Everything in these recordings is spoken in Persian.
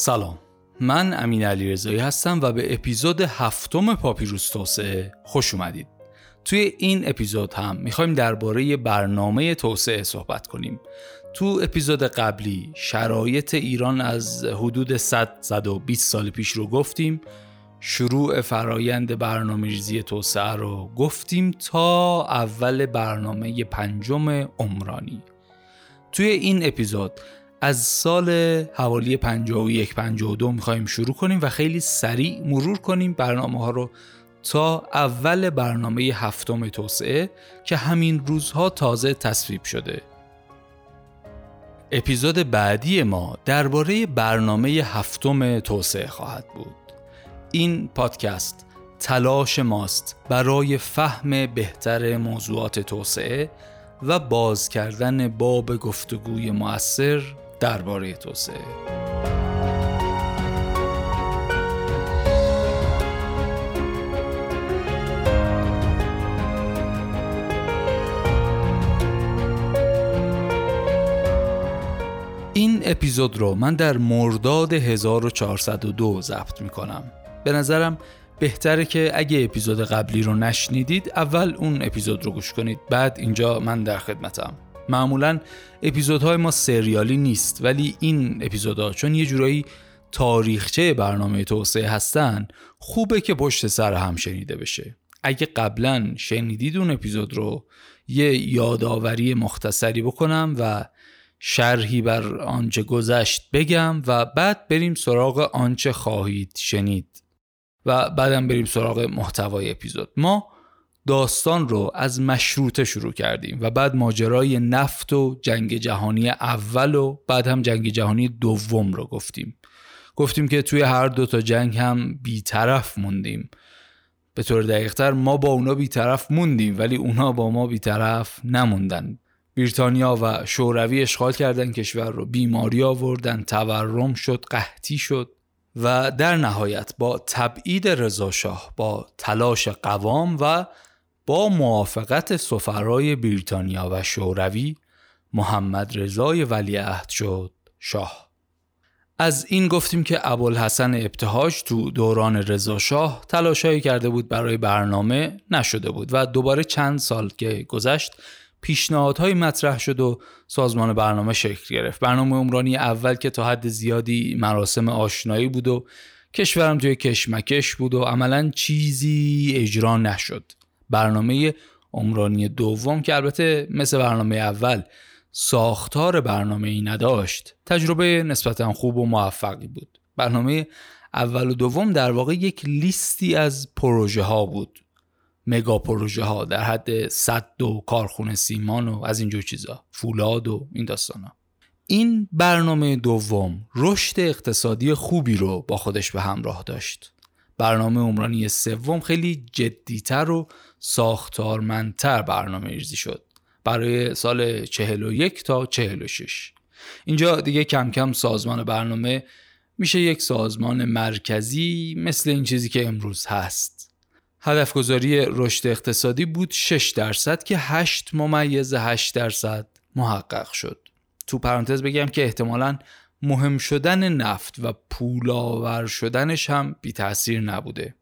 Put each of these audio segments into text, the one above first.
سلام. من امین علی رضایی هستم و به اپیزود هفتم پاپیروس توسعه خوش اومدید. توی این اپیزود هم می‌خوایم درباره برنامه توسعه صحبت کنیم. تو اپیزود قبلی شرایط ایران از حدود 100 120 سال پیش رو گفتیم. شروع فرایند برنامه ریزی توسعه رو گفتیم تا اول برنامه پنجم عمرانی. توی این اپیزود از سال حوالی 51 52 می‌خوایم شروع کنیم و خیلی سریع مرور کنیم برنامه ها رو تا اول برنامه هفتم توسعه که همین روزها تازه تصویب شده. اپیزود بعدی ما درباره برنامه هفتم توسعه خواهد بود. این پادکست تلاش ماست برای فهم بهتر موضوعات توسعه و باز کردن باب گفتگوی موثر درباره توسعه. این اپیزود رو من در مرداد 1402 ضبط می کنم. به نظرم بهتره که اگه اپیزود قبلی رو نشنیدید اول اون اپیزود رو گوش کنید. بعد اینجا من در خدمتم. معمولا اپیزودهای ما سریالی نیست ولی این اپیزودها چون یه جورایی تاریخچه برنامه توسعه هستن خوبه که پشت سر هم شنیده بشه. اگه قبلا شنیدید اون اپیزود رو یه یادآوری مختصری بکنم و شرحی بر آنچه گذشت بگم و بعد بریم سراغ آنچه خواهید شنید. و بعدم بریم سراغ محتوای اپیزود. ما داستان رو از مشروطه شروع کردیم و بعد ماجرای نفت و جنگ جهانی اول و بعد هم جنگ جهانی دوم رو گفتیم. گفتیم که توی هر دو تا جنگ هم بیطرف موندیم. به طور دقیقتر ما با اونا بیطرف موندیم ولی اونا با ما بیطرف نموندن. بریتانیا و شوروی اشغال کردن کشور رو بیماری آوردن تورم شد قحطی شد و در نهایت با تبعید رضاشاه با تلاش قوام و با موافقت سفرای بریتانیا و شوروی محمد رضای ولیعهد شد شاه. از این گفتیم که ابوالحسن ابتهاج تو دوران رضا شاه تلاشایی کرده بود برای برنامه نشده بود و دوباره چند سال که گذشت پیشنهادهایی مطرح شد و سازمان برنامه شکل گرفت. برنامه عمرانی اول که تا حد زیادی مراسم آشنایی بود و کشورم توی کشمکش بود و عملا چیزی اجرا نشد. برنامه عمرانی دوم که البته مثل برنامه اول ساختار برنامه ای نداشت تجربه نسبتا خوب و موفقی بود. برنامه اول و دوم در واقع یک لیستی از پروژه ها بود. مگا پروژه ها در حد صد و کارخونه سیمان و از اینجور چیزا فولاد و این داستان ها. این برنامه دوم رشد اقتصادی خوبی رو با خودش به همراه داشت. برنامه عمرانی سوم خیلی جدیتر و ساختارمندتر برنامه ریزی شد. برای سال 41 تا 46 اینجا دیگه کم کم سازمان برنامه میشه یک سازمان مرکزی مثل این چیزی که امروز هست. هدف گذاری رشد اقتصادی بود 6 درصد که 8 ممیز 8 درصد محقق شد. تو پرانتز بگم که احتمالا مهم شدن نفت و پولاور شدنش هم بی تاثیر نبوده.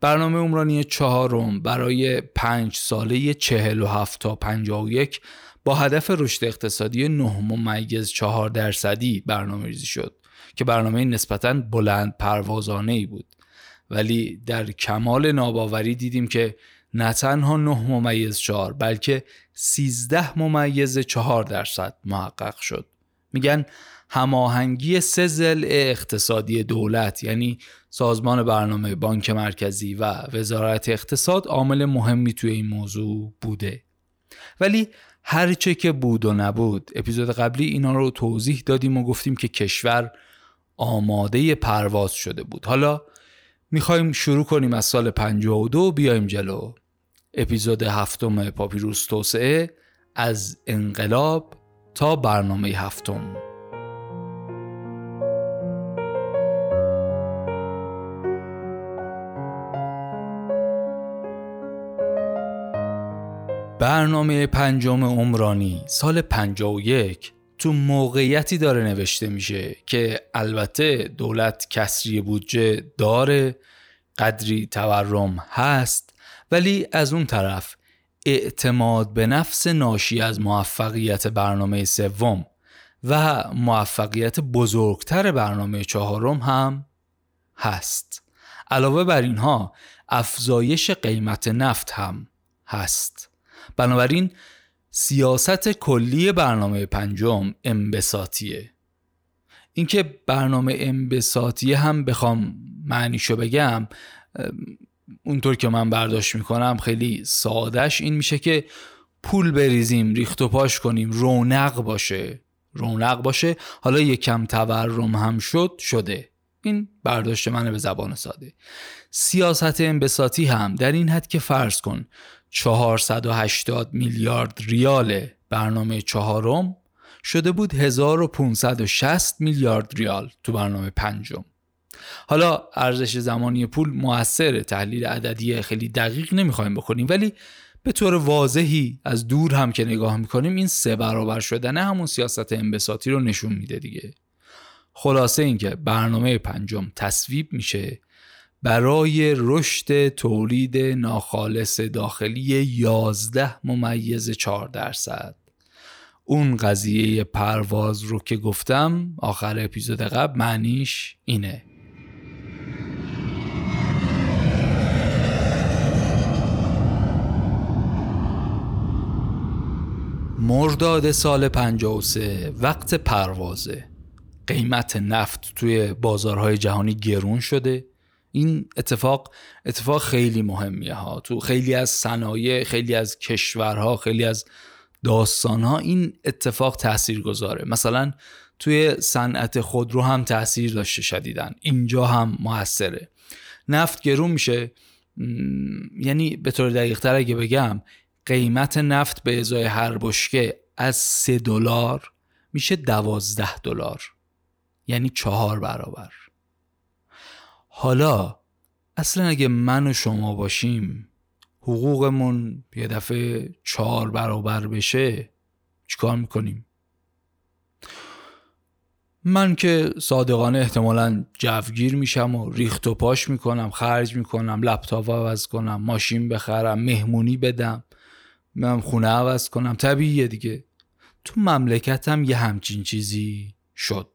برنامه عمرانی چهارم برای پنج ساله چهل و هفت تا پنجاه و یک با هدف رشد اقتصادی نه ممیز چهار درصدی برنامه ریزی شد که برنامه نسبتا بلند پروازانه ای بود. ولی در کمال ناباوری دیدیم که نه تنها نه ممیز چهار بلکه سیزده ممیز چهار درصد محقق شد. میگن هماهنگی سه زل اقتصادی دولت یعنی سازمان برنامه بانک مرکزی و وزارت اقتصاد عامل مهمی توی این موضوع بوده. ولی هرچه که بود و نبود اپیزود قبلی اینا رو توضیح دادیم و گفتیم که کشور آماده پرواز شده بود. حالا می‌خوایم شروع کنیم از سال 52 بیایم جلو. اپیزود هفتم پاپیروس توسعه از انقلاب تا برنامه هفتم. برنامه پنجم عمرانی سال 51 تو موقعیتی داره نوشته میشه که البته دولت کسری بودجه داره قدری تورم هست ولی از اون طرف اعتماد به نفس ناشی از موفقیت برنامه سوم و موفقیت بزرگتر برنامه چهارم هم هست. علاوه بر اینها افزایش قیمت نفت هم هست. بنابراین سیاست کلی برنامه پنجم انبساطیه اینکه برنامه انبساطیه هم بخوام معنیشو بگم اونطور که من برداشت می‌کنم خیلی سادش این میشه که پول بریزیم ریخت و پاش کنیم رونق باشه. رونق باشه. حالا یکم تورم هم شد شده. این برداشت منه به زبان ساده. سیاست انبساطی هم در این حد که فرض کن 480 میلیارد ریال برنامه چهارم شده بود 1560 میلیارد ریال تو برنامه پنجم. حالا ارزش زمانی پول موثر تحلیل عددی خیلی دقیق نمی‌خوایم بکنیم ولی به طور واضحی از دور هم که نگاه می‌کنیم این سه برابر شدن همون سیاست انبساطی رو نشون میده دیگه. خلاصه اینکه برنامه پنجم تصویب میشه برای رشد تولید ناخالص داخلی 11 ممیز 4 درصد. اون قضیه پرواز رو که گفتم آخر اپیزود قبل معنیش اینه. مرداد سال 53 وقت پروازه. قیمت نفت توی بازارهای جهانی گرون شده. این اتفاق اتفاق خیلی مهمیه ها. تو خیلی از صنایع خیلی از کشورها خیلی از داستانها این اتفاق تأثیر گذاره مثلا توی صنعت خودرو هم تاثیر داشته شدیدن اینجا هم موثره. نفت گرون میشه. یعنی به طور دقیق تر اگه بگم قیمت نفت به ازای هر بشکه از سه دلار میشه دوازده دلار. یعنی چهار برابر. حالا اصلا اگه من و شما باشیم حقوقمون یه دفعه چهار برابر بشه چیکار می‌کنیم؟ من که صادقانه احتمالا جوگیر میشم و ریخت و پاش می‌کنم خرج می‌کنم لپتاپ عوض کنم ماشین بخرم مهمونی بدم من خونه عوض کنم. طبیعیه دیگه. تو مملکتم یه همچین چیزی شد.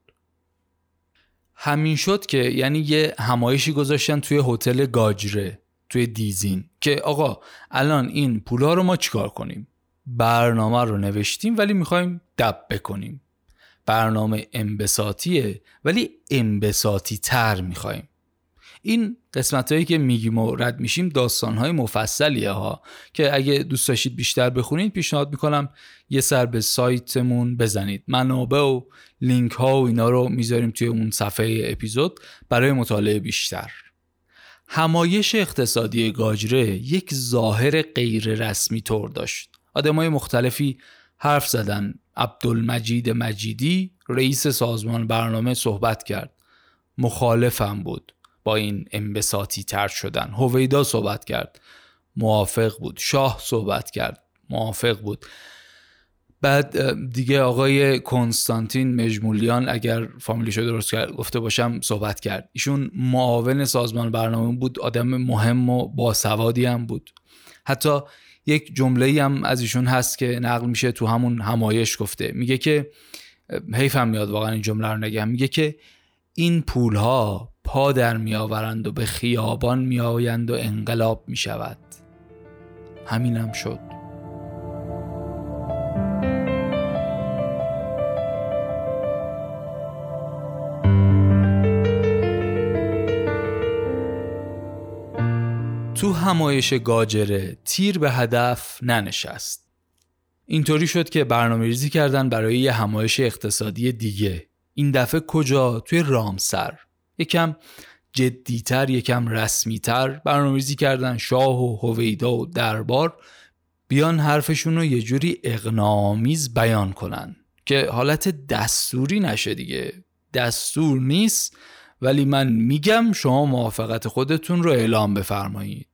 همین شد که یعنی یه همایشی گذاشتن توی هتل گاجره توی دیزین که آقا الان این پولا رو ما چیکار کنیم؟ برنامه رو نوشتیم ولی می‌خوایم دب بکنیم. برنامه انبساطیه ولی انبساطی تر می‌خوایم. این قسمت هایی که میگیم و رد میشیم داستان های مفصلیه ها که اگه دوست داشتید بیشتر بخونید پیشنهاد می‌کنم یه سر به سایتمون بزنید. منابع و لینک ها و اینا رو می‌ذاریم توی اون صفحه اپیزود برای مطالعه بیشتر. همایش اقتصادی گاجره یک ظاهر غیر رسمی طور داشت. های مختلفی حرف زدن. عبدالمجید مجیدی رئیس سازمان برنامه صحبت کرد. مخالفم بود. با این انبساطی تر شدن. هویدا صحبت کرد. موافق بود. شاه صحبت کرد. موافق بود. بعد دیگه آقای کنستانتین مجمولیان اگر فامیلیشو درست کرد گفته باشم صحبت کرد. ایشون معاون سازمان برنامه بود. آدم مهم و باسوادی هم بود. حتی یک جمله هم از ایشون هست که نقل میشه تو همون همایش گفته. میگه که حیفم میاد واقعا این جمله رو نگم میگه که این پول ها پا در میآورند و به خیابان میآیند و انقلاب می شود همینم شد. تو همایش گاجره تیر به هدف ننشست. اینطوری شد که برنامه ریزی کردن برای یه همایش اقتصادی دیگه. این دفعه کجا؟ توی رامسر. یکم جدیتر یکم رسمیتر. برنامه‌ریزی کردن شاه و هویدا و دربار. بیان حرفشون رو یه جوری اقنامیز بیان کنن. که حالت دستوری نشه دیگه. دستور نیست ولی من میگم شما موافقت خودتون رو اعلام بفرمایید.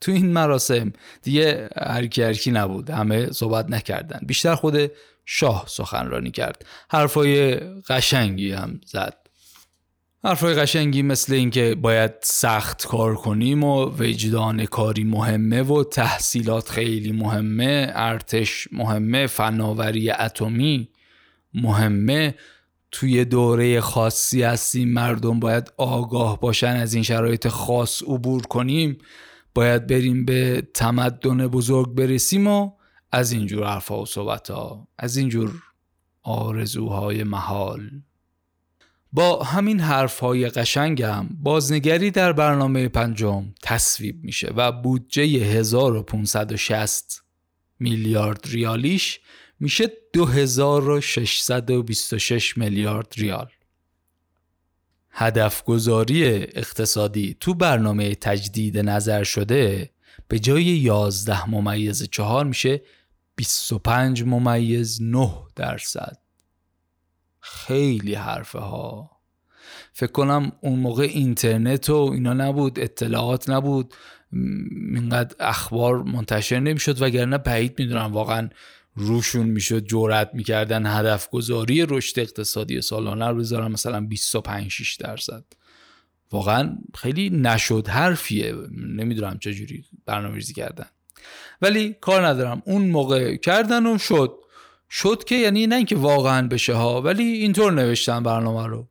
تو این مراسم دیگه هرکی هرکی نبود. همه صحبت نکردن. بیشتر خود شاه سخنرانی کرد. حرفای قشنگی هم زد. حرفای قشنگی مثل اینکه باید سخت کار کنیم و وجدان کاری مهمه و تحصیلات خیلی مهمه ارتش مهمه فناوری اتمی مهمه. توی دوره خاصی هستیم مردم باید آگاه باشن از این شرایط خاص عبور کنیم. باید بریم به تمدن بزرگ برسیم و از اینجور حرفا و صحبت ها از اینجور آرزوهای محال. با همین حرفهای قشنگم بازنگری در برنامه پنجم تصویب میشه و بودجه 1560 میلیارد ریالیش میشه 2626 میلیارد ریال. هدف گذاری اقتصادی تو برنامه تجدید نظر شده به جای 11 ممیز 4 میشه 25 ممیز 9 درصد. خیلی حرفه ها. فکر کنم اون موقع اینترنت و اینا نبود اطلاعات نبود. اینقدر اخبار منتشر نمی‌شد وگرنه بعید می‌دونم واقعا روشون می‌شد جورت می‌کردن هدف گذاری رشد اقتصادی سالانه رو بذارن مثلا 25 6 درصد. واقعا خیلی نشد حرفیه. نمی‌دونم چجوری برنامه ریزی کردن. ولی کار ندارم. اون موقع کردن و شد. شد که یعنی نه اینکه واقعا بشه ها ولی اینطور نوشتن برنامه رو.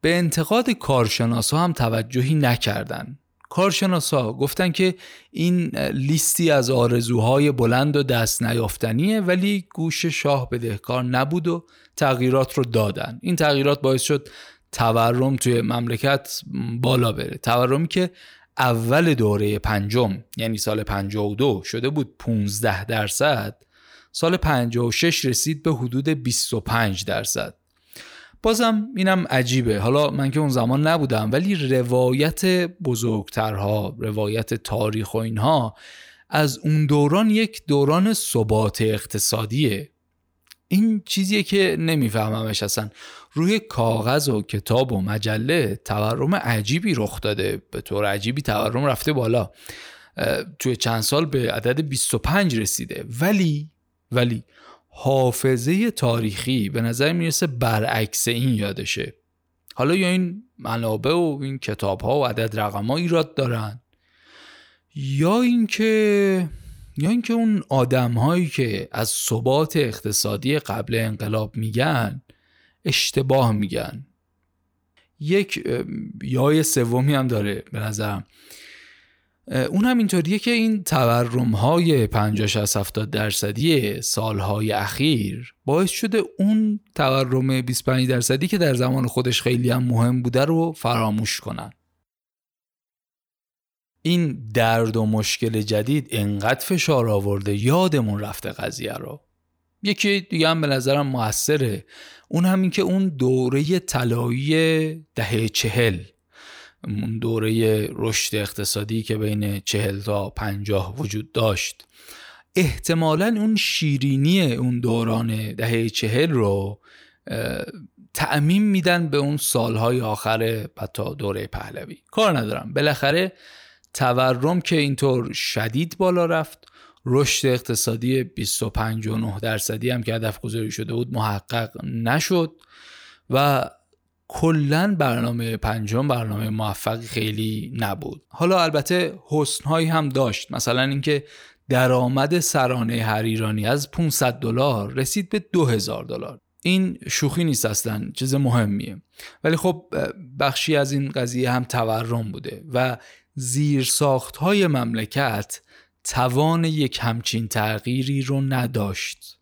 به انتقاد کارشناس ها هم توجهی نکردن. کارشناسا گفتن که این لیستی از آرزوهای بلند و دست نیافتنیه ولی گوش شاه بدهکار نبود و تغییرات رو دادن. این تغییرات باعث شد تورم توی مملکت بالا بره. تورمی که اول دوره پنجم یعنی سال 52 شده بود 15 درصد سال 56 رسید به حدود 25 درصد. بازم اینم عجیبه. حالا من که اون زمان نبودم ولی روایت بزرگترها روایت تاریخ و اینها از اون دوران یک دوران ثبات اقتصادیه. این چیزیه که نمیفهممش اصلا. روی کاغذ و کتاب و مجله تورم عجیبی رخ داده. به طور عجیبی تورم رفته بالا. توی چند سال به عدد 25 رسیده. ولی ولی حافظه تاریخی به نظر می‌رسه برعکس این یادشه. حالا یا این منابع و این کتاب ها و عدد رقم ها ایراد دارن. یا اینکه یا اینکه اون آدم هایی که از ثبات اقتصادی قبل انقلاب میگن اشتباه میگن. یک یای سومی هم داره به نظرم. اون هم اینطوریه که این تورم های 50 60 70 درصدی سالهای اخیر باعث شده اون تورم 25 درصدی که در زمان خودش خیلی هم مهم بوده رو فراموش کنن. این درد و مشکل جدید انقدر فشار آورده یادمون رفته قضیه رو. یکی دیگه هم به نظرم موثره. اون همین که اون دوره طلایی دهه چهل اون دوره رشد اقتصادی که بین چهل تا پنجاه وجود داشت. احتمالا اون شیرینی اون دوران دهه چهل رو تعمیم میدن به اون سالهای آخر حتی دوره پهلوی. کار ندارم. بالاخره تورم که اینطور شدید بالا رفت. رشد اقتصادی 25 و 9 درصدی هم که هدف گذاری شده بود محقق نشد و کلا برنامه پنجم برنامه موفقی خیلی نبود. حالا البته حسنهایی هم داشت. مثلا اینکه درآمد سرانه هر ایرانی از 500 دلار رسید به 2000 دلار. این شوخی نیست اصلا چیز مهمیه. ولی خب بخشی از این قضیه هم تورم بوده و زیرساخت های مملکت توان یک همچین تغییری رو نداشت.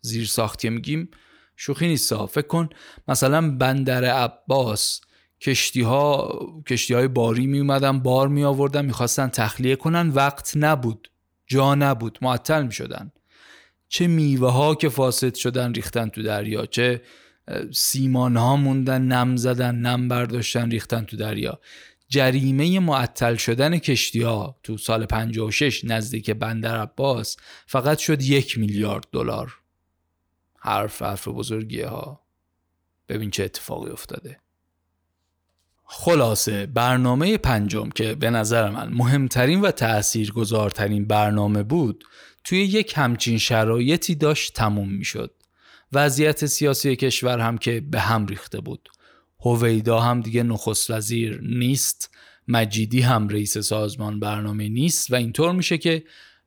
زیرساختی میگیم شوخی نیست فکر کن مثلا بندر عباس کشتی ها کشتی های باری می اومدن بار می آوردن می‌خواستن تخلیه کنن وقت نبود جا نبود معطل می شدن چه میوه ها که فاسد شدن ریختن تو دریا چه سیمان ها موندن نم زدن نم برداشتن ریختن تو دریا. جریمه معطل شدن کشتی ها تو سال 56 نزدیک بندر عباس فقط شد یک میلیارد دلار. حرف حرف بزرگیه ها. ببین چه اتفاقی افتاده. خلاصه برنامه پنجم که به نظر من مهمترین و تأثیرگذارترین برنامه بود توی یک همچین شرایطی داشت تموم می‌شد. وضعیت سیاسی کشور هم که به هم ریخته بود. هویدا هم دیگه نخست وزیر نیست مجیدی هم رئیس سازمان برنامه نیست و اینطور میشه که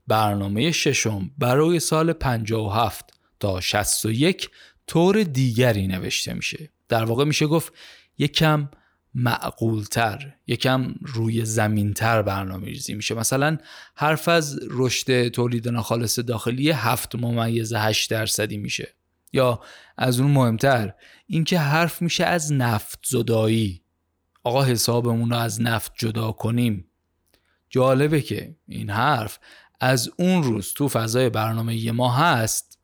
برنامه ششم برای سال 57 تا 61 طور دیگری نوشته میشه. در واقع میشه گفت یکم معقولتر یکم روی زمینتر برنامه ریزی میشه. مثلا حرف از رشد تولید ناخالص داخلی هفت ممیز هشت درصدی میشه. یا از اون مهمتر اینکه حرف میشه از نفت زدایی. آقا حسابمون رو از نفت جدا کنیم. جالبه که این حرف از اون روز تو فضای برنامه ما هست.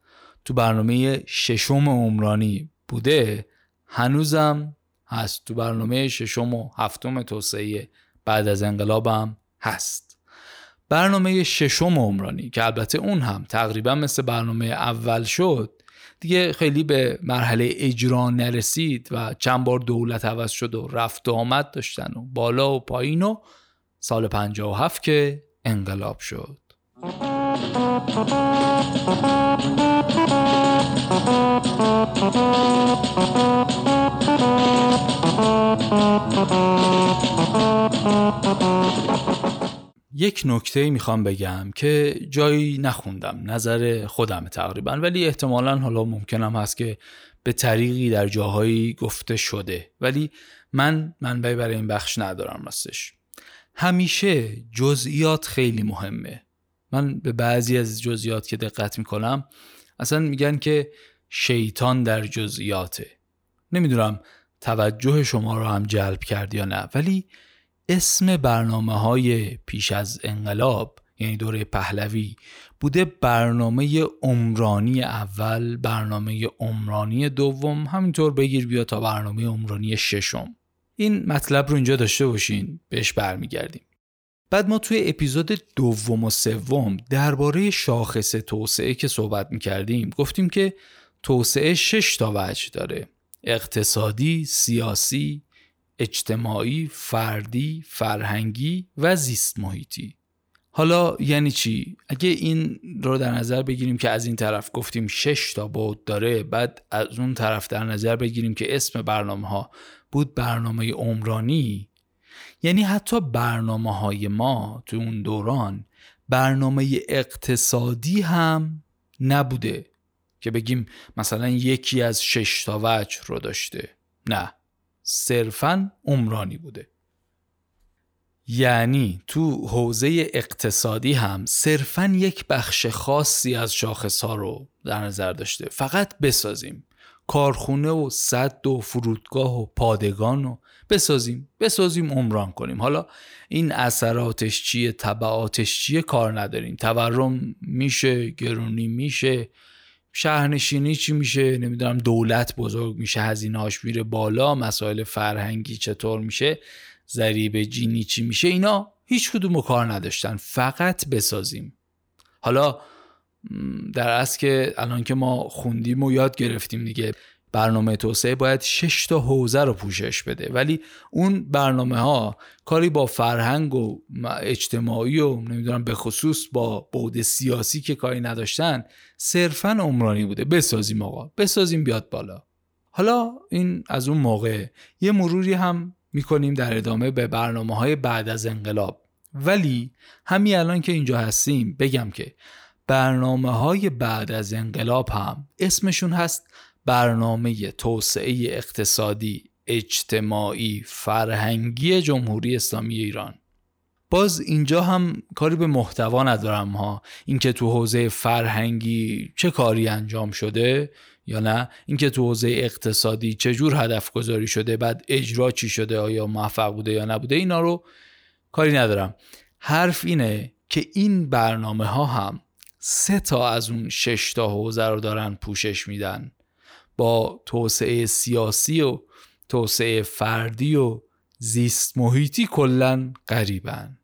تو برنامه ششم عمرانی بوده هنوزم هست. تو برنامه ششم و هفتم توسعه بعد از انقلابم هست. برنامه ششم عمرانی که البته اون هم تقریبا مثل برنامه اول شد دیگه خیلی به مرحله اجرا نرسید و چند بار دولت عوض شد و رفت و آمد داشتن و بالا و پایین و سال 57 که انقلاب شد. یک نکته می‌خوام بگم که جایی نخوندم نظر خودم تقریبا ولی احتمالا حالا ممکنم هست که به طریقی در جاهایی گفته شده. ولی من منبعی برای این بخش ندارم راستش. همیشه جزئیات خیلی مهمه. من به بعضی از جزئیات که دقت می‌کنم اصلا میگن که شیطان در جزئیاته. نمی‌دونم توجه شما رو هم جلب کرد یا نه ولی اسم برنامه های پیش از انقلاب یعنی دوره پهلوی بوده برنامه عمرانی اول برنامه عمرانی دوم. همینطور بگیر بیا تا برنامه عمرانی ششم. این مطلب رو اینجا داشته باشین بهش برمیگردیم. بعد ما توی اپیزود دوم و سوم درباره شاخص توسعه که صحبت می‌کردیم گفتیم که توسعه شش تا وجه داره. اقتصادی، سیاسی، اجتماعی، فردی، فرهنگی و زیست محیطی حالا یعنی چی؟ اگه این رو در نظر بگیریم که از این طرف گفتیم شش تا بود داره بعد از اون طرف در نظر بگیریم که اسم برنامه ها بود برنامه عمرانی. یعنی حتی برنامه های ما تو اون دوران برنامه اقتصادی هم نبوده که بگیم مثلا یکی از شش تا وجه رو داشته. نه. صرفا عمرانی بوده. یعنی تو حوزه اقتصادی هم صرفا یک بخش خاصی از شاخص ها رو در نظر داشته. فقط بسازیم کارخونه و صد و فرودگاه و پادگان و بسازیم بسازیم عمران کنیم. حالا این اثراتش چیه طبعاتش چیه کار نداریم. تورم میشه گرونی میشه. شهرنشینی چی میشه؟ نمی‌دونم دولت بزرگ میشه هزینهاش میره بالا مسائل فرهنگی چطور میشه ضریب جینی چی میشه؟ اینا هیچ کدوم کار نداشتن فقط بسازیم. حالا در اصل که الان که ما خوندیم و یاد گرفتیم دیگه. برنامه توسعه باید 6 تا حوزه رو پوشش بده. ولی اون برنامه ها کاری با فرهنگ و اجتماعی و نمی‌دونم به خصوص با بعد سیاسی که کاری نداشتن صرفا عمرانی بوده. بسازیم آقا بسازیم بیاد بالا. حالا این از اون موقع یه مروری هم می‌کنیم در ادامه به برنامه های بعد از انقلاب. ولی همین الان که اینجا هستیم بگم که برنامه های بعد از انقلاب هم اسمشون هست برنامه توسعه اقتصادی اجتماعی فرهنگی جمهوری اسلامی ایران. باز اینجا هم کاری به محتوا ندارم ها. اینکه تو حوزه فرهنگی چه کاری انجام شده یا نه. اینکه تو حوزه اقتصادی چه جور هدف گذاری شده. بعد اجرا چی شده آیا موفق بوده یا نبوده. اینا رو کاری ندارم. حرف اینه که این برنامه ها هم سه تا از اون شش تا حوزه رو دارن پوشش میدن. با توسعه سیاسی و توسعه فردی و زیست محیطی کلا قریبن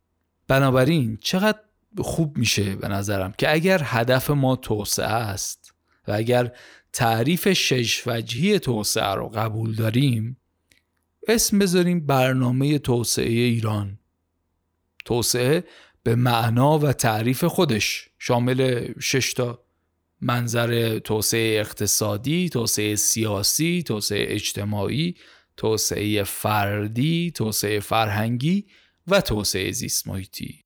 بنابراین چقدر خوب میشه به نظرم که اگر هدف ما توسعه است و اگر تعریف شش وجهی توسعه رو قبول داریم اسم بذاریم برنامه توسعه ایران. توسعه به معنا و تعریف خودش شامل شش تا منظر توسعه اقتصادی، توسعه سیاسی، توسعه اجتماعی، توسعه فردی، توسعه فرهنگی و توسعه زیست محیطی.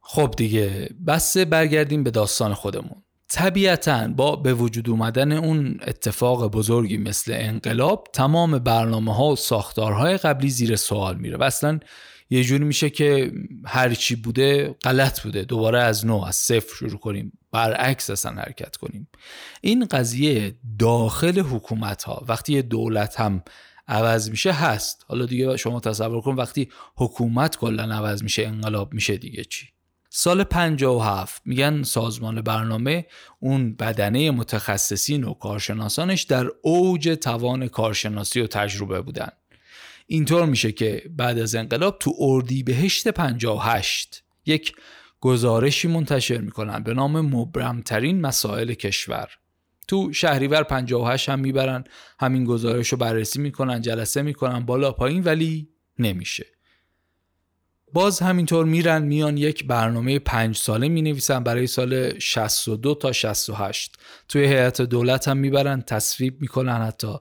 خب دیگه بس برگردیم به داستان خودمون طبیعتا با به وجود اومدن اون اتفاق بزرگی مثل انقلاب تمام برنامه ها و ساختارهای قبلی زیر سوال میره و اصلا یه جوری میشه که هرچی بوده غلط بوده. دوباره از نو از صفر شروع کنیم. برعکس اصلا حرکت کنیم. این قضیه داخل حکومت ها وقتی دولت هم عوض میشه هست. حالا دیگه شما تصور کن وقتی حکومت کلا عوض میشه انقلاب میشه دیگه چی؟ سال 57 میگن سازمان برنامه اون بدنه متخصصین و کارشناسانش در اوج توان کارشناسی و تجربه بودن. اینطور میشه که بعد از انقلاب تو اردی بهشت 58 یک گزارشی منتشر می‌کنن به نام مبرمترین مسائل کشور. تو شهریور 58 هم می‌برن همین گزارش رو بررسی می‌کنن جلسه می‌کنن بالا پایین ولی نمیشه. باز همینطور میرن میان یک برنامه پنج ساله می نویسن برای سال 62 تا 68 توی هیئت دولت هم می‌برن تصویب می‌کنن حتی.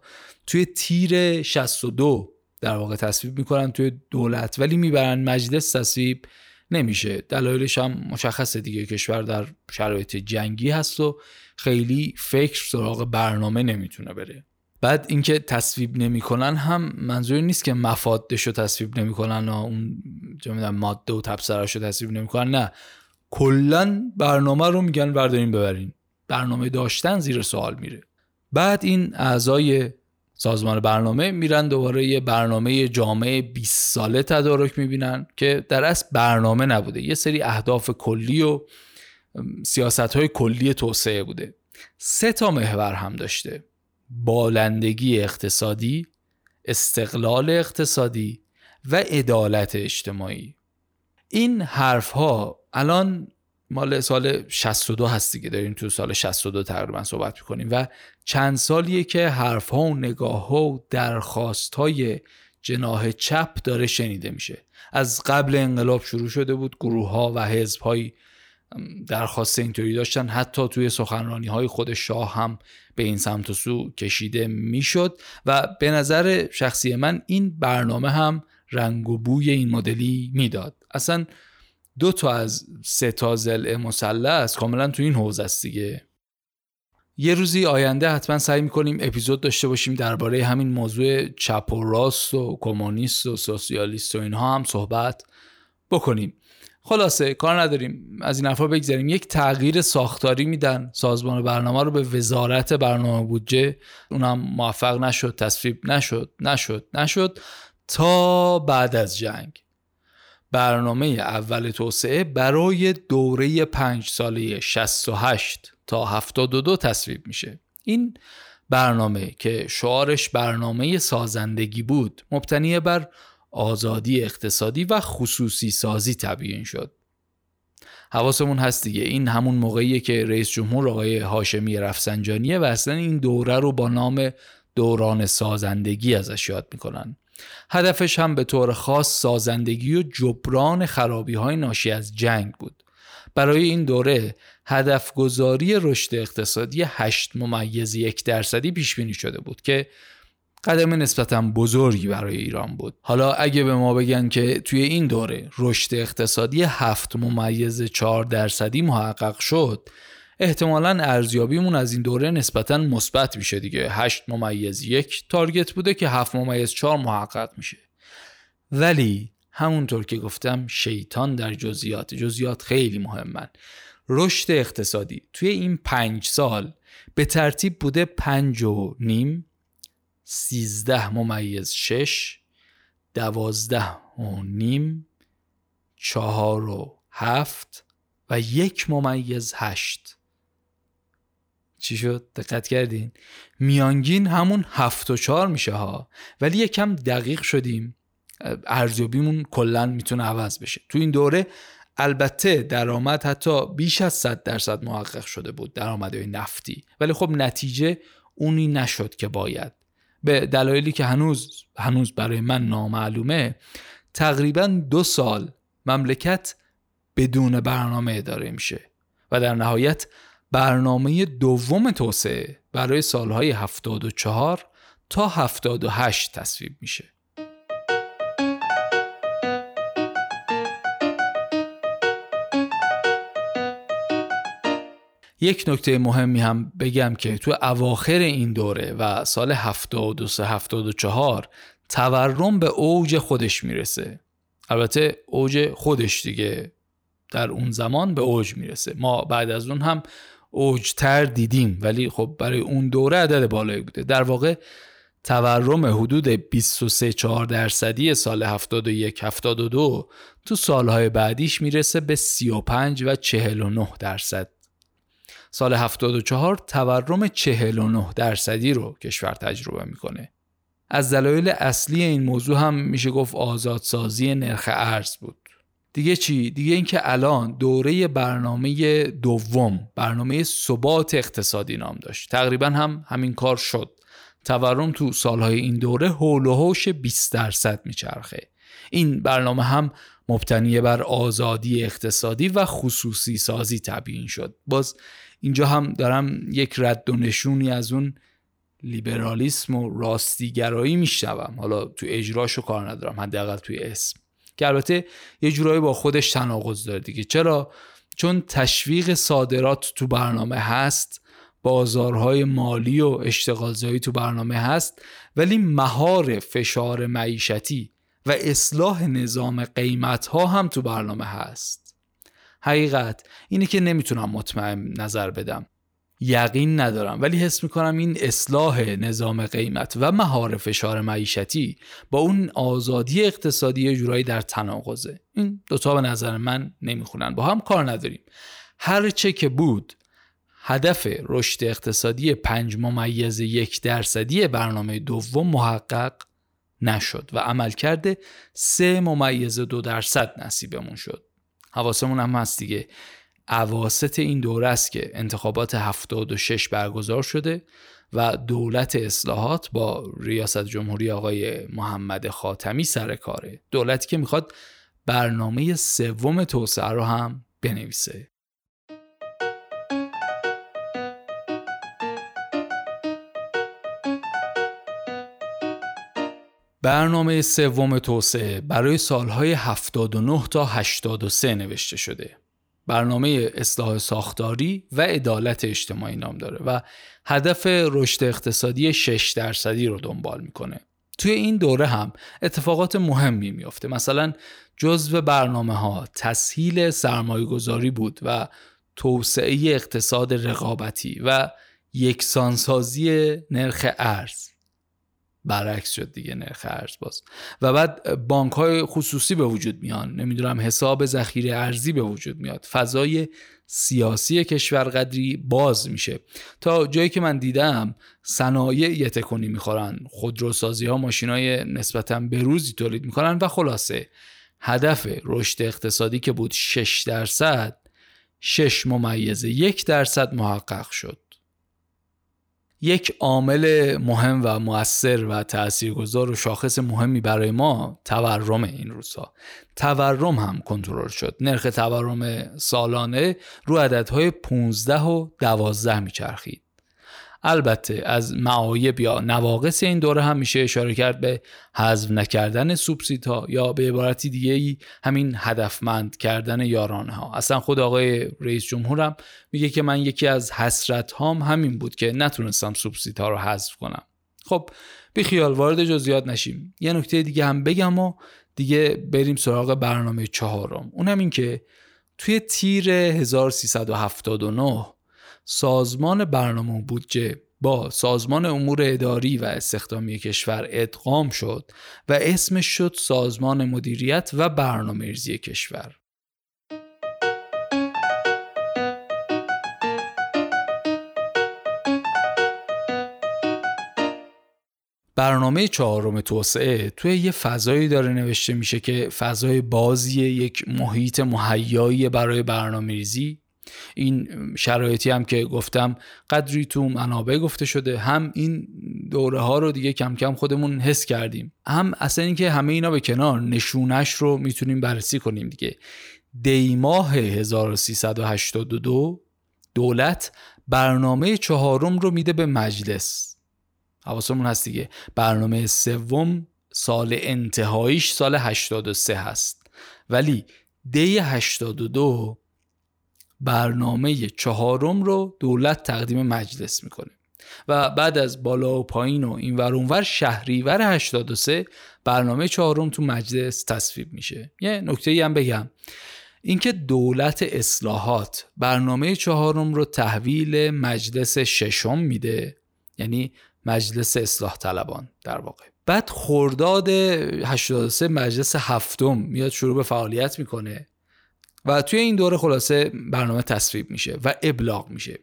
توی تیر 62 در واقع تصویب می‌کنن توی دولت ولی می‌برن مجلس تصویب نمیشه. دلایلش هم مشخصه دیگه. کشور در شرایط جنگی هست و خیلی فکر سراغ برنامه نمی‌تونه بره. بعد اینکه تصویب نمی‌کنن هم منظوری نیست که مفادش رو تصویب نمی‌کنن و اون ماده و تبصرهش رو تصویب نمی‌کنن نه. کلا برنامه رو میگن بردارین ببرین. برنامه داشتن زیر سوال میره. بعد این اعضای سازمان برنامه میرن دوباره یه برنامه جامعه 20 ساله تدارک می‌بینن که در اصل برنامه نبوده. یه سری اهداف کلی و سیاست های کلی توسعه بوده. سه تا محور هم داشته. بالندگی اقتصادی استقلال اقتصادی و عدالت اجتماعی. این حرف ها الان مال سال 62 هست دیگه داریم تو سال 62 تقریبا صحبت می‌کنیم و چند سالیه که حرف ها و نگاه ها و درخواست های جناه چپ داره شنیده میشه. از قبل انقلاب شروع شده بود گروه ها و حزب های درخواست اینطوری داشتن. حتی توی سخنرانی های خود شاه هم به این سمت و سو کشیده می‌شد. و به نظر شخصی من این برنامه هم رنگ و بوی این مدلی می‌داد. اصلا دو تا از سه تا زل مثلث کاملا تو این حوزه است دیگه. یه روزی آینده حتما سعی می‌کنیم اپیزود داشته باشیم درباره همین موضوع چپ و راست و کمونیست و سوسیالیست و اینها هم صحبت بکنیم. خلاصه کار نداریم. از این حرفا بگذاریم. یک تغییر ساختاری میدن. سازمان برنامه رو به وزارت برنامه بودجه. اونم موفق نشد تصویب نشد نشد نشد. تا بعد از جنگ. برنامه اول توسعه برای دوره پنج ساله 68 تا 72 تصویب میشه. این برنامه که شعارش برنامه سازندگی بود مبتنی بر آزادی اقتصادی و خصوصی سازی تبیین شد. حواسمون هست دیگه. این همون موقعیه که رئیس جمهور آقای هاشمی رفسنجانیه و اصلا این دوره رو با نام دوران سازندگی ازش یاد می‌کنن. هدفش هم به طور خاص سازندگی و جبران خرابی های ناشی از جنگ بود. برای این دوره هدف گذاری رشد اقتصادی 8 ممیز یک درصدی پیش بینی شده بود که قدم نسبتا بزرگی برای ایران بود. حالا اگه به ما بگن که توی این دوره رشد اقتصادی هفت ممیز 4 درصدی محقق شد احتمالا ارزیابیمون از این دوره نسبتا مثبت میشه دیگه. 8 ممیز یک تارگت بوده که 7 ممیز 4 محقق میشه. ولی همونطور که گفتم شیطان در جزئیات جزئیات خیلی مهمن. رشد اقتصادی توی این پنج سال به ترتیب بوده پنج و نیم سیزده ممیز شش دوازده و نیم چهار و هفت و یک ممیز هشت. چی شد؟ دقت کردین؟ میانگین همون هفت و چهار میشه ها. ولی یکم دقیق شدیم. ارزیابیمون کلا می‌تونه عوض بشه. تو این دوره البته درآمد حتی بیش از 100 درصد محقق شده بود درآمد نفتی. ولی خب نتیجه اونی نشد که باید. به دلایلی که هنوز هنوز برای من نامعلومه تقریبا دو سال مملکت بدون برنامه اداره میشه و در نهایت برنامه دوم توسعه برای سالهای 74 تا 78 تصویب میشه. یک نکته مهمی هم بگم که تو اواخر این دوره و سال 73 74 تورم به اوج خودش می‌رسه. البته اوج خودش دیگه در اون زمان به اوج می‌رسه. ما بعد از اون هم اوجتر دیدیم ولی خب برای اون دوره عدد بالایی بوده. در واقع تورم حدود 23 4 درصدی سال 71 72 تو سالهای بعدیش می‌رسه به 35 و 49 درصد. سال 74 تورم 49 درصدی رو کشور تجربه می‌کنه. از دلایل اصلی این موضوع هم میشه گفت آزادسازی نرخ ارز بود. دیگه چی؟ دیگه اینکه الان دوره برنامه دوم برنامه ثبات اقتصادی نام داشت. تقریبا هم همین کار شد. تورم تو سالهای این دوره حول و حوش 20 درصد میچرخه. این برنامه هم مبتنی بر آزادی اقتصادی و خصوصی سازی تبیین شد. باز اینجا هم دارم یک رد و نشونی از اون لیبرالیسم و راستیگرایی میشنوم. حالا تو اجراشو کار ندارم حداقل توی اسم. که البته یه جورایی با خودش تناقض داره دیگه. چرا؟ چون تشویق صادرات تو برنامه هست بازارهای مالی و اشتغالزایی تو برنامه هست ولی مهار فشار معیشتی و اصلاح نظام قیمت ها هم تو برنامه هست. حقیقت. اینه که نمی‌تونم مطمئن نظر بدم. یقین ندارم. ولی حس می‌کنم این اصلاح نظام قیمت و مهار فشار معیشتی با اون آزادی اقتصادی جورایی در تناقضه. این دوتا به نظر من نمی‌خونن. با هم کار نداریم. هر چه که بود هدف رشد اقتصادی پنج ممیز یک درصدی برنامه دوم محقق نشد و عمل کرده سه ممیز دو درصد نصیبمون شد. حواسمون هم هست دیگه. عواست این دوره است که انتخابات 76 برگزار شده و دولت اصلاحات با ریاست جمهوری آقای محمد خاتمی سر کاره. دولتی که می‌خواد برنامه سوم توسعه رو هم بنویسه. برنامه سوم توسعه برای سالهای 79 تا 83 نوشته شده. برنامه اصلاح ساختاری و عدالت اجتماعی نام داره و هدف رشد اقتصادی 6 درصدی رو دنبال می‌کنه. توی این دوره هم اتفاقات مهمی میافته. مثلا جزو برنامه ها تسهیل سرمایه گذاری بود و توسعه اقتصاد رقابتی و یکسانسازی نرخ ارز. برعکس شد دیگه نرخ ارز باز. و بعد بانک های خصوصی به وجود میان. نمی‌دونم حساب ذخیره ارزی به وجود میاد. فضای سیاسی کشور قدری باز میشه. تا جایی که من دیدم صنایع یه تکونی می‌خورن. خودروسازی ها ماشین های نسبتا بروزی تولید می‌کنن و خلاصه هدف رشد اقتصادی که بود 6 درصد 6 ممیز یک درصد محقق شد. یک عامل مهم و موثر و تاثیرگذار و شاخص مهمی برای ما تورم این روزها. تورم هم کنترل شد. نرخ تورم سالانه رو عددهای 15 و 12 میچرخید. البته از معایب یا نواقص این دوره هم میشه اشاره کرد به حذف نکردن سوبسیدها یا به عبارتی دیگه ای همین هدفمند کردن یارانه ها اصلا خود آقای رئیس جمهورم میگه که من یکی از حسرت هام همین بود که نتونستم سوبسیدها رو حذف کنم. خب بی خیال وارد جزئیات نشیم. یه نکته دیگه هم بگم و دیگه بریم سراغ برنامه چهارم. اونم این که توی تیر 1379 سازمان برنامه بودجه با سازمان امور اداری و استخدامی کشور ادغام شد و اسمش شد سازمان مدیریت و برنامه ریزی کشور. برنامه چهارم توسعه توی یه فضایی داره نوشته میشه که فضای بازی یک محیط مهیایی برای برنامه ریزی این شرایطی هم که گفتم قدری تو منابع گفته شده هم این دوره ها رو دیگه کم کم خودمون حس کردیم. هم اصلا اینکه همه اینا به کنار نشونش رو می‌تونیم بررسی کنیم دیگه. دیماه 1382 دولت برنامه چهارم رو میده به مجلس. حواسمون هست دیگه. برنامه سوم سال انتهاییش سال 83 هست. ولی دی 82 برنامه چهارم رو دولت تقدیم مجلس می‌کنه. و بعد از بالا و پایین و این ور اونور شهریور 83 برنامه چهارم تو مجلس تصویب میشه. یه نکته ای هم بگم. اینکه دولت اصلاحات برنامه چهارم رو تحویل مجلس ششم میده یعنی مجلس اصلاح طلبان در واقع. بعد خرداد 83 مجلس هفتم میاد شروع به فعالیت می‌کنه. و توی این دوره خلاصه برنامه تصویب میشه و ابلاغ میشه.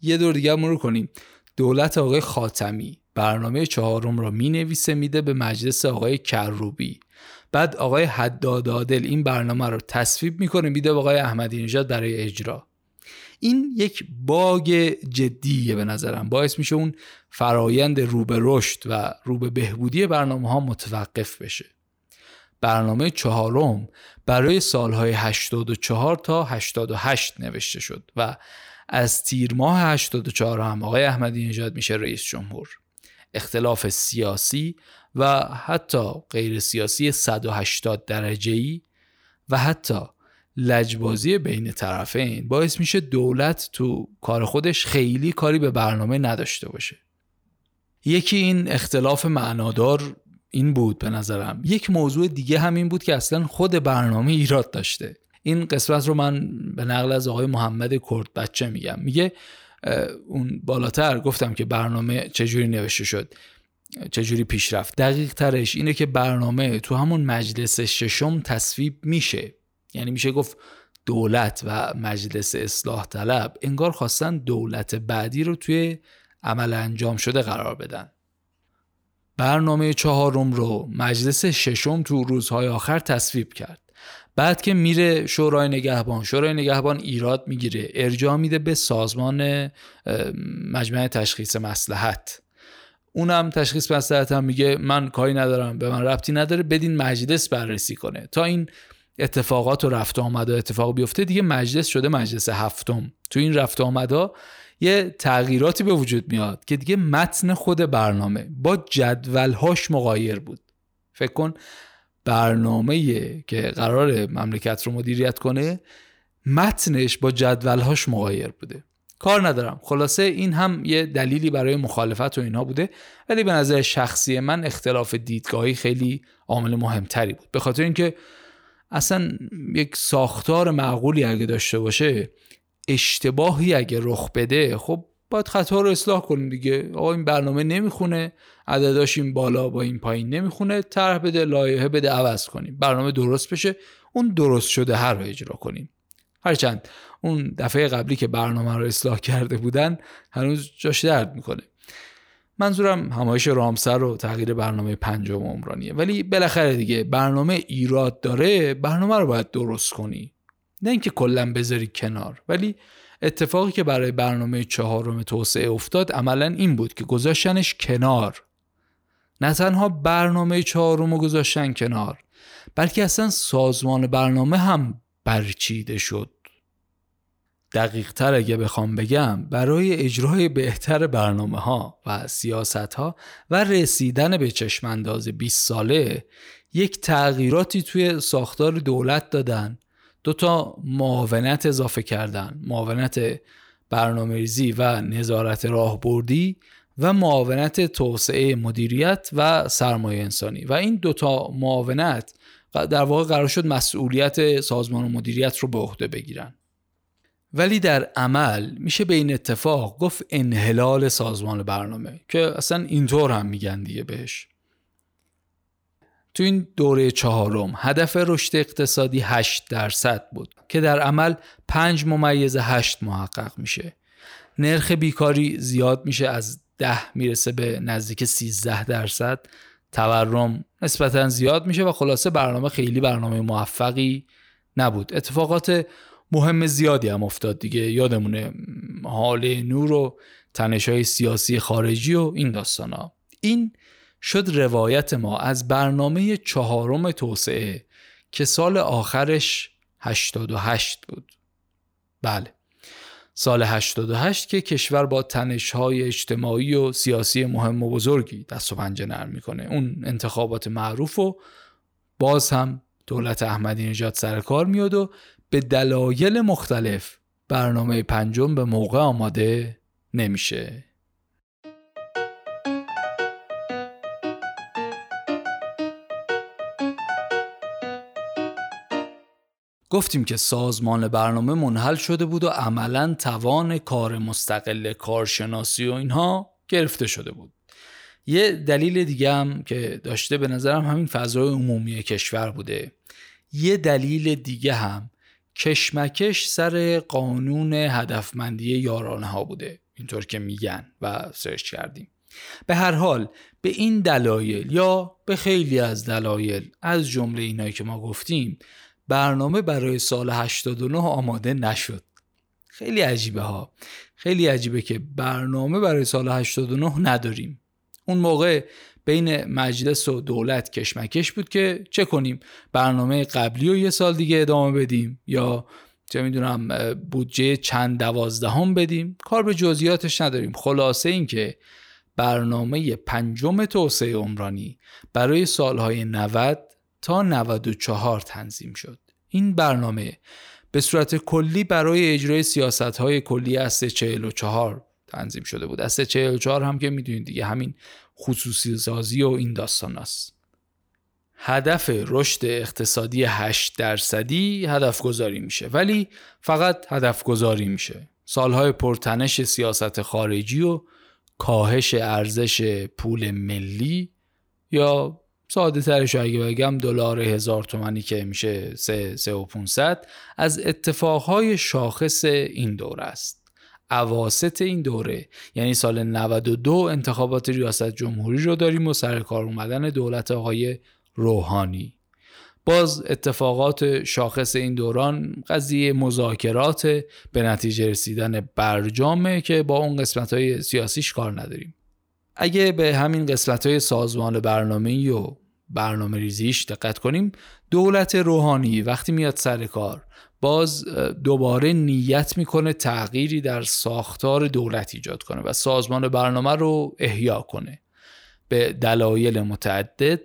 یه دور دیگه مرور کنیم. دولت آقای خاتمی برنامه چهارم را می نویسه میده به مجلس آقای کروبی. بعد آقای حدادادل این برنامه رو تصویب می‌کنه میده به آقای احمدی نژاد برای اجرا. این یک باگ جدیه به نظرم. باعث میشه اون فرایند رو به رشد و رو به بهبودی برنامه ها متوقف بشه. برنامه چهارم برای سالهای 84 تا 88 نوشته شد و از تیر ماه 84 هم آقای احمدی نژاد میشه رئیس جمهور. اختلاف سیاسی و حتی غیر سیاسی 180 درجه ای و حتی لجبازی بین طرفین باعث میشه دولت تو کار خودش خیلی کاری به برنامه نداشته باشه. یکی این اختلاف معنادار این بود به نظرم. یک موضوع دیگه همین بود که اصلا خود برنامه ایراد داشته. این قسمت رو من به نقل از آقای محمد کرد بچه میگم. میگه اون بالاتر گفتم که برنامه چجوری نوشته شد چجوری پیش رفت دقیق ترش اینه که برنامه تو همون مجلس ششم تصویب میشه. یعنی میشه گفت دولت و مجلس اصلاح طلب انگار خواستن دولت بعدی رو توی عمل انجام شده قرار بدن. برنامه چهارم رو مجلس ششم تو روزهای آخر تصویب کرد. بعد که میره شورای نگهبان شورای نگهبان ایراد می‌گیره ارجاع میده به سازمان مجمع تشخیص مسلحت اونم تشخیص مسلحت هم میگه من کاری ندارم به من ربطی نداره بدین مجلس بررسی کنه. تا این اتفاقات و رفت آمد و اتفاق بیفته دیگه مجلس شده مجلس هفتم. تو این رفت آمدا یه تغییراتی به وجود میاد که دیگه متن خود برنامه با جدولهاش مغایر بود. فکر کن برنامه که قرار مملکت رو مدیریت کنه متنش با جدولهاش مغایر بوده. کار ندارم. خلاصه این هم یه دلیلی برای مخالفت و اینها بوده ولی به نظر شخصی من اختلاف دیدگاهی خیلی عامل مهمتری بود. به خاطر اینکه اصلا یک ساختار معقولی اگه داشته باشه اشتباهی اگه رخ بده خب باید خطا رو اصلاح کنیم دیگه. آقا این برنامه نمی‌خونه عدداش این بالا با این پایین نمی‌خونه طرح بده لایحه بده عوض کنیم. برنامه درست بشه اون درست شده هر رو اجرا کنیم. هرچند اون دفعه قبلی که برنامه رو اصلاح کرده بودن هنوز جاش درد می‌کنه. منظورم همایش رامسر و تغییر برنامه پنجم عمرانیه. ولی بالاخره دیگه برنامه ایراد داره برنامه رو باید درست کنی. نه اینکه کلا بذاری کنار. ولی اتفاقی که برای برنامه چهارم توسعه افتاد عملا این بود که گذاشتنش کنار. نه تنها برنامه چهارم رو گذاشتن کنار بلکه اصلا سازمان برنامه هم برچیده شد. دقیق تر اگه بخوام بگم برای اجرای بهتر برنامه ها و سیاست ها و رسیدن به چشمانداز 20 ساله یک تغییراتی توی ساختار دولت دادن. دو تا معاونت اضافه کردن. معاونت برنامه ریزی و نظارت راهبردی و معاونت توسعه مدیریت و سرمایه انسانی. و این دوتا معاونت در واقع قرار شد مسئولیت سازمان و مدیریت رو به عهده بگیرن. ولی در عمل میشه به این اتفاق گفت انحلال سازمان برنامه که اصلا اینطور هم میگن دیگه بهش. تو این دوره چهارم هدف رشد اقتصادی 8 درصد بود که در عمل 5 ممیز 8 محقق میشه. نرخ بیکاری زیاد میشه از 10 می‌رسه به نزدیک 13 درصد. تورم نسبتا زیاد میشه و خلاصه برنامه خیلی برنامه موفقی نبود. اتفاقات مهم زیادی هم افتاد دیگه. یادمونه حال نور و تنش های سیاسی خارجی و این داستان ها. این شد روایت ما از برنامه چهارم توسعه که سال آخرش 88 بود. بله. سال 88 که کشور با های اجتماعی و سیاسی مهم و بزرگی دست و پنجه نرم می‌کنه. اون انتخابات معروف و باز هم دولت احمدی نژاد سر کار میاد و به دلایل مختلف برنامه پنجم به موقع آماده نمیشه. گفتیم که سازمان برنامه منحل شده بود و عملا توان کار مستقل کارشناسی و اینها گرفته شده بود. یه دلیل دیگه هم که داشته به نظرم همین فضای عمومی کشور بوده. یه دلیل دیگه هم کشمکش سر قانون هدفمندی یارانه ها بوده اینطور که میگن و سرچ کردیم. به هر حال به این دلایل یا به خیلی از دلایل از جمله اینایی که ما گفتیم برنامه برای سال 89 آماده نشد. خیلی عجیبه ها. خیلی عجیبه که برنامه برای سال 89 نداریم. اون موقع بین مجلس و دولت کشمکش بود که چه کنیم؟ برنامه قبلی رو یه سال دیگه ادامه بدیم یا چه می‌دونم بودجه چند دوازدهم بدیم؟ کار به جزئیاتش نداریم. خلاصه این که برنامه پنجم توسعه عمرانی برای سالهای 90 تا 94 تنظیم شد. این برنامه به صورت کلی برای اجرای سیاست های کلی از 44 تنظیم شده بود. از 44 هم که می‌دونید دیگه همین خصوصی سازی و این داستان است. هدف رشد اقتصادی 8 درصدی هدف گذاری میشه ولی فقط هدف گذاری میشه سالهای پرتنش سیاست خارجی و کاهش ارزش پول ملی یا ساده ترش اگه بگم دلار هزار تومنی که میشه سه, سه و 500 از اتفاقهای شاخص این دوره است عواست این دوره. یعنی سال 92 انتخابات ریاست جمهوری رو داریم و سر کار اومدن دولت آقای روحانی. باز اتفاقات شاخص این دوران قضیه مذاکرات به نتیجه رسیدن برجامه که با اون قسمت های سیاسیش کار نداریم. اگه به همین قسمت های سازمان برنامه و برنامه ریزیش دقت کنیم دولت روحانی وقتی میاد سر کار باز دوباره نیت می‌کنه تغییری در ساختار دولت ایجاد کنه و سازمان برنامه رو احیا کنه. به دلایل متعدد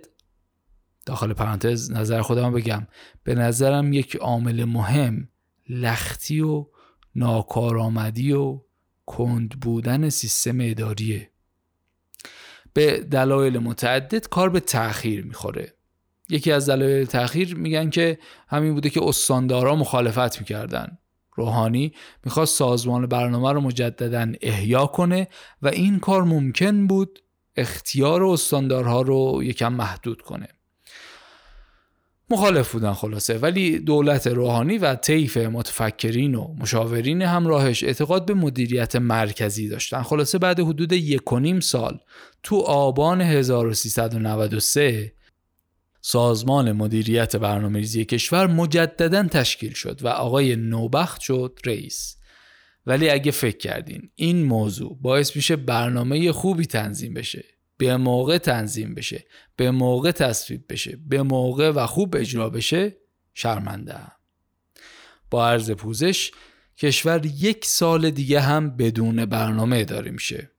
داخل پرانتز نظر خودم بگم به نظرم یک عامل مهم لختی و ناکارآمدی و کند بودن سیستم اداریه. به دلایل متعدد کار به تأخیر می‌خوره. یکی از دلایل تأخیر میگن که همین بوده که استاندارا مخالفت می‌کردن. روحانی می‌خواست سازمان برنامه رو مجددا احیا کنه و این کار ممکن بود اختیار استاندارها رو یکم محدود کنه. مخالف بودن خلاصه ولی دولت روحانی و طیف متفکرین و مشاورین همراهش اعتقاد به مدیریت مرکزی داشتن. خلاصه بعد حدود یک و نیم سال تو آبان 1393 سازمان مدیریت برنامه‌ریزی کشور مجددا تشکیل شد و آقای نوبخت شد رئیس. ولی اگه فکر کردین این موضوع باعث میشه برنامه خوبی تنظیم بشه به موقع تنظیم بشه به موقع تصویب بشه به موقع و خوب اجرا بشه شرمنده با عرض پوزش کشور یک سال دیگه هم بدون برنامه اداره میشه.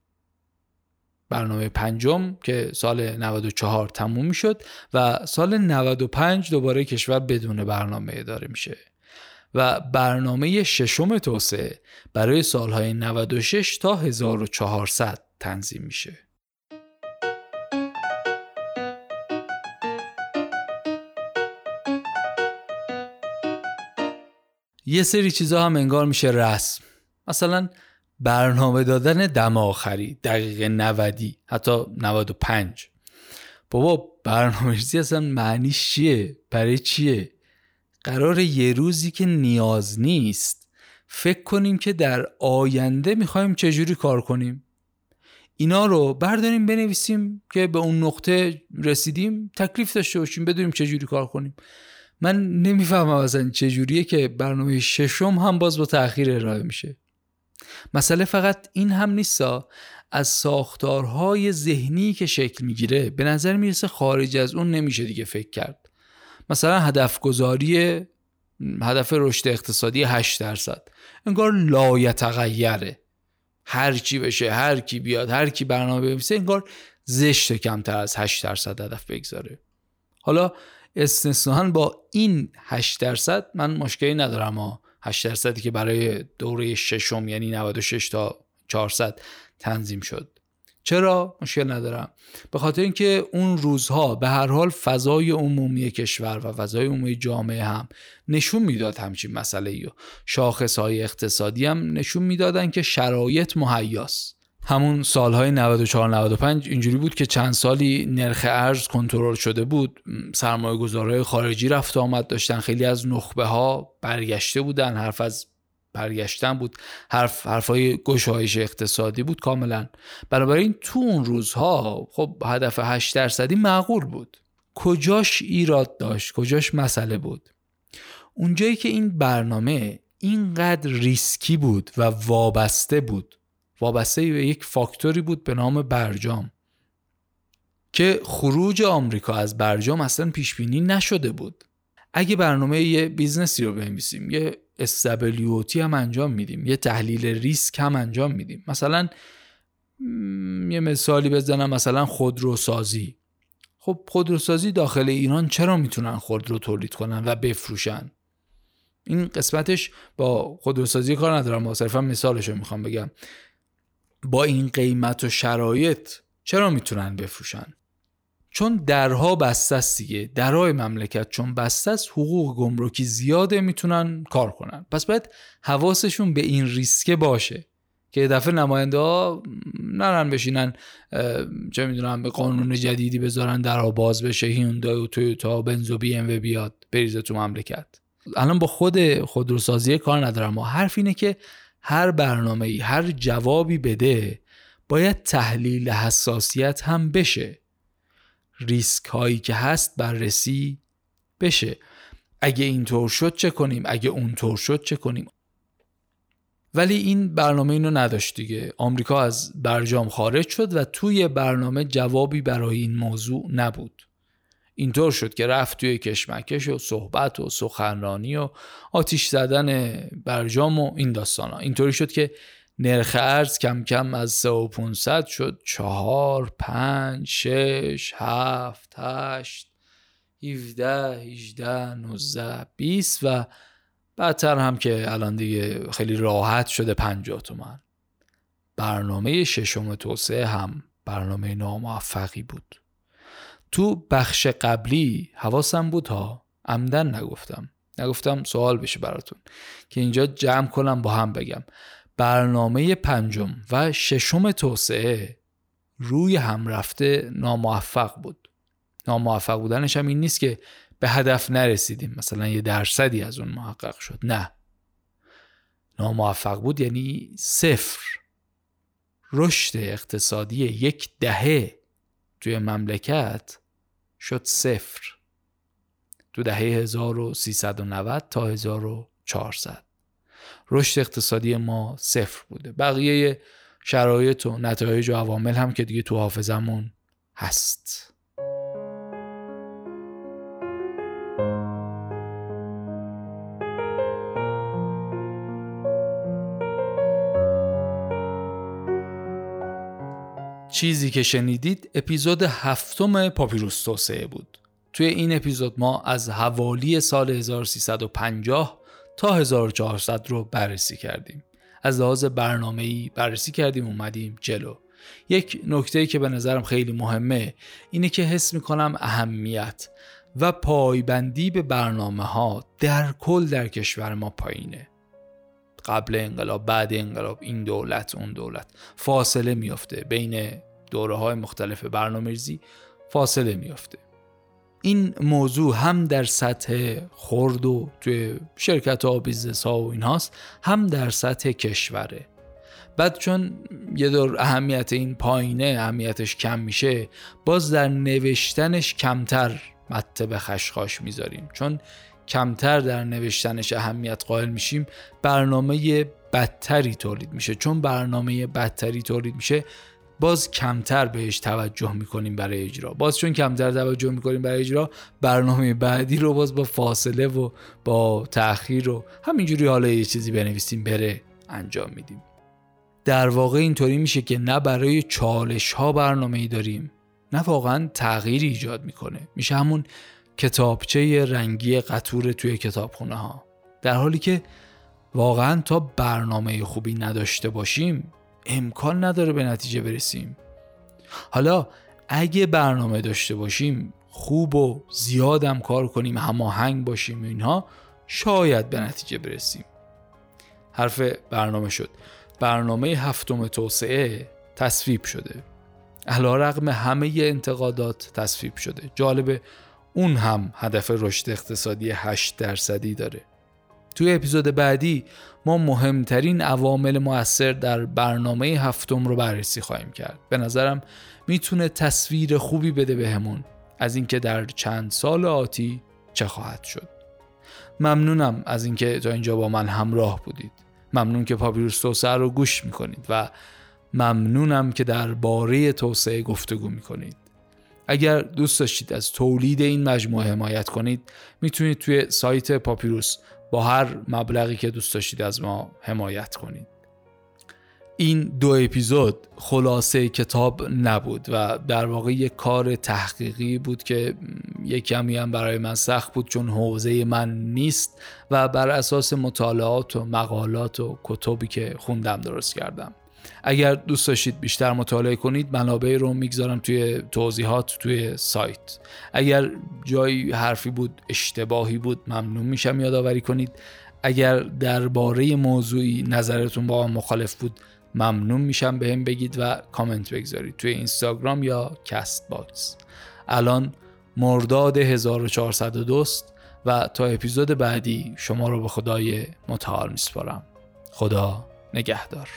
برنامه پنجم که سال 94 تموم شد و سال 95 دوباره کشور بدون برنامه اداره میشه. و برنامه ششم توسعه برای سالهای 96 تا 1400 تنظیم میشه. یه سری چیزا هم انگار میشه رسم. مثلا برنامه دادن دم آخری دقیقه 90 حتی 95 بابا برنامه ریزی اصلا معنیش چیه؟ برای چیه؟ قرار یه روزی که نیاز نیست. فکر کنیم که در آینده می‌خوایم چجوری کار کنیم. اینا رو برداریم بنویسیم که به اون نقطه رسیدیم تکلیف داشته باشیم بدونیم چجوری کار کنیم. من نمی‌فهمم اصلا چجوریه که برنامه ششم هم باز با تاخیر ارائه میشه. مسئله فقط این هم نیستا از ساختارهای ذهنی که شکل می‌گیره به نظر می‌رسه خارج از اون نمیشه دیگه فکر کرد. مثلا هدف گذاری هدف رشد اقتصادی 8 درصد. انگار لایتغیره. هر چی بشه هر کی بیاد هر کی برنامه بنویسه انگار زشت کمتر از 8 درصد هدف بگذاره. حالا استثنا با این 8 درصد من مشکلی ندارم ها 8 درصدی که برای دوره ششم یعنی 96 تا 400 تنظیم شد. چرا؟ مشکل ندارم. به خاطر اینکه اون روزها به هر حال فضای عمومی کشور و فضای عمومی جامعه هم نشون می‌داد همچین مسئله ای شاخص های اقتصادی هم نشون می‌دادن که شرایط مهیاست. همون سالهای 94 95 اینجوری بود که چند سالی نرخ ارز کنترل شده بود. سرمایه گذارهای خارجی رفت آمد داشتن خیلی از نخبه ها برگشته بودن حرف از برگشتن بود. حرف حرفای گشایش اقتصادی بود کاملا. بنابراین تو اون روزها خب هدف 8 درصدی معقول بود. کجاش ایراد داشت؟ کجاش مسئله بود؟ اونجایی که این برنامه اینقدر ریسکی بود و وابسته بود وابسته به یک فاکتوری بود به نام برجام که خروج آمریکا از برجام اصلا پیش بینی نشده بود. اگه برنامه یه business ی رو بنویسیم یه stability هم انجام میدیم یه تحلیل ریسک هم انجام میدیم. مثلا یه مثالی بزنم مثلا خودروسازی. خب خودروسازی داخل ایران چرا می‌تونن خودرو تولید کنن و بفروشن؟ این قسمتش با خودروسازی کار ندارم صرفا مثالش رو می‌خوام بگم. با این قیمت و شرایط چرا می‌تونن بفروشن؟ چون درها بسته است دیگه. درهای مملکت چون بسته است حقوق گمرکی زیاده می‌تونن کار کنن. پس باید حواسشون به این ریسکه باشه که دفعه نماینده ها نرن بشینن چه می‌دونم به قانون جدیدی بذارن درها باز بشه هیوندای و تویوتا بنزو بی ام و بیاد بریزه تو مملکت. الان با خود خودروسازی کار ندارم. ما حرف اینه که هر برنامه ای هر جوابی بده باید تحلیل حساسیت هم بشه. ریسک هایی که هست بررسی بشه. اگه اینطور شد چه کنیم؟ اگه اونطور شد چه کنیم؟ ولی این برنامه اینو نداشت دیگه. آمریکا از برجام خارج شد و توی برنامه جوابی برای این موضوع نبود. اینطور شد که رفت توی کشمکش و صحبت و سخنرانی و آتیش زدن برجام و این داستان ها. اینطوری شد که نرخ ارز کم کم از 3 و 500 شد. 4 5 6 7 8 17 18 19 20 و بعدتر هم که الان دیگه خیلی راحت شده 50 تومن برنامه ششم توسعه هم برنامه ناموفقی بود. تو بخش قبلی حواسم بود ها عمدن نگفتم. نگفتم سوال بشه براتون. که اینجا جمع کنم با هم بگم. برنامه پنجم و ششم توسعه روی هم رفته ناموفق بود. ناموفق بودنش هم این نیست که به هدف نرسیدیم. مثلا یه درصدی از اون محقق شد. نه. ناموفق بود یعنی صفر. رشد اقتصادی یک دهه. توی مملکت شد صفر تو دهه 1390 تا 1400 رشد اقتصادی ما صفر بوده. بقیه شرایط و نتایج و عوامل هم که دیگه تو حافظمون هست. چیزی که شنیدید اپیزود هفتم پاپیروس توسعه بود. توی این اپیزود ما از حوالی سال 1350 تا 1400 رو بررسی کردیم. از لحاظ برنامه‌ای بررسی کردیم اومدیم جلو. یک نکته که به نظرم خیلی مهمه اینه که حس می‌کنم اهمیت و پایبندی به برنامه ها در کل در کشور ما پایینه. قبل انقلاب بعد انقلاب این دولت اون دولت. فاصله میافته. بین دوره های مختلف برنامه ریزی فاصله میافته. این موضوع هم در سطح خرد و توی شرکت ها و business ها و اینهاست هم در سطح کشوره. بعد چون یه دور اهمیت این پایینه اهمیتش کم میشه باز در نوشتنش کمتر مته به خشخاش می‌ذاریم. چون کمتر در نوشتنش اهمیت قائل میشیم برنامه بدتری تولید میشه. چون برنامه بدتری تولید میشه باز کمتر بهش توجه می‌کنیم برای اجرا. باز چون کمتر توجه می‌کنیم برای اجرا برنامه بعدی رو باز با فاصله و با تاخیر و همینجوری حالا یه چیزی بنویسیم بره انجام میدیم. در واقع اینطوری میشه که نه برای چالش ها برنامه ای داریم نه واقعا تغییری ایجاد می‌کنه. میشه همون کتابچه رنگی قطور توی کتابخونه ها در حالی که واقعا تا برنامه خوبی نداشته باشیم امکان نداره به نتیجه برسیم. حالا اگه برنامه داشته باشیم خوب و زیادم کار کنیم هماهنگ باشیم اینها شاید به نتیجه برسیم. حرف برنامه شد. برنامه هفتم توسعه تصویب شده. علا رقم همه انتقادات تصویب شده. جالبه اون هم هدف رشد اقتصادی 8 درصدی داره. توی اپیزود بعدی ما مهمترین عوامل مؤثر در برنامه هفتم رو بررسی خواهیم کرد. به نظرم می‌تونه تصویر خوبی بده بهمون از اینکه در چند سال آتی چه خواهد شد. ممنونم از اینکه تا اینجا با من همراه بودید. ممنون که پاپیروس توسعه رو گوش می‌کنید و ممنونم که درباره توسعه گفتگو می‌کنید. اگر دوست داشتید از تولید این مجموعه حمایت کنید می‌تونید توی سایت پاپیروس با هر مبلغی که دوست داشتید از ما حمایت کنید. این دو اپیزود خلاصه کتاب نبود و در واقع یک کار تحقیقی بود که یک کمی هم برای من سخت بود چون حوزه من نیست و بر اساس مطالعات و مقالات و کتبی که خوندم درست کردم. اگر دوست داشتید بیشتر مطالعه کنید منابع رو می‌گذارم توی توضیحات توی سایت. اگر جایی حرفی بود اشتباهی بود ممنون میشم یادآوری کنید. اگر درباره موضوعی نظرتون با مخالف بود ممنون میشم به هم بگید و کامنت بگذارید توی اینستاگرام یا Castbox الان مرداد 1402 و تا اپیزود بعدی شما رو به خدای متعال میسپارم. خدا نگهدار.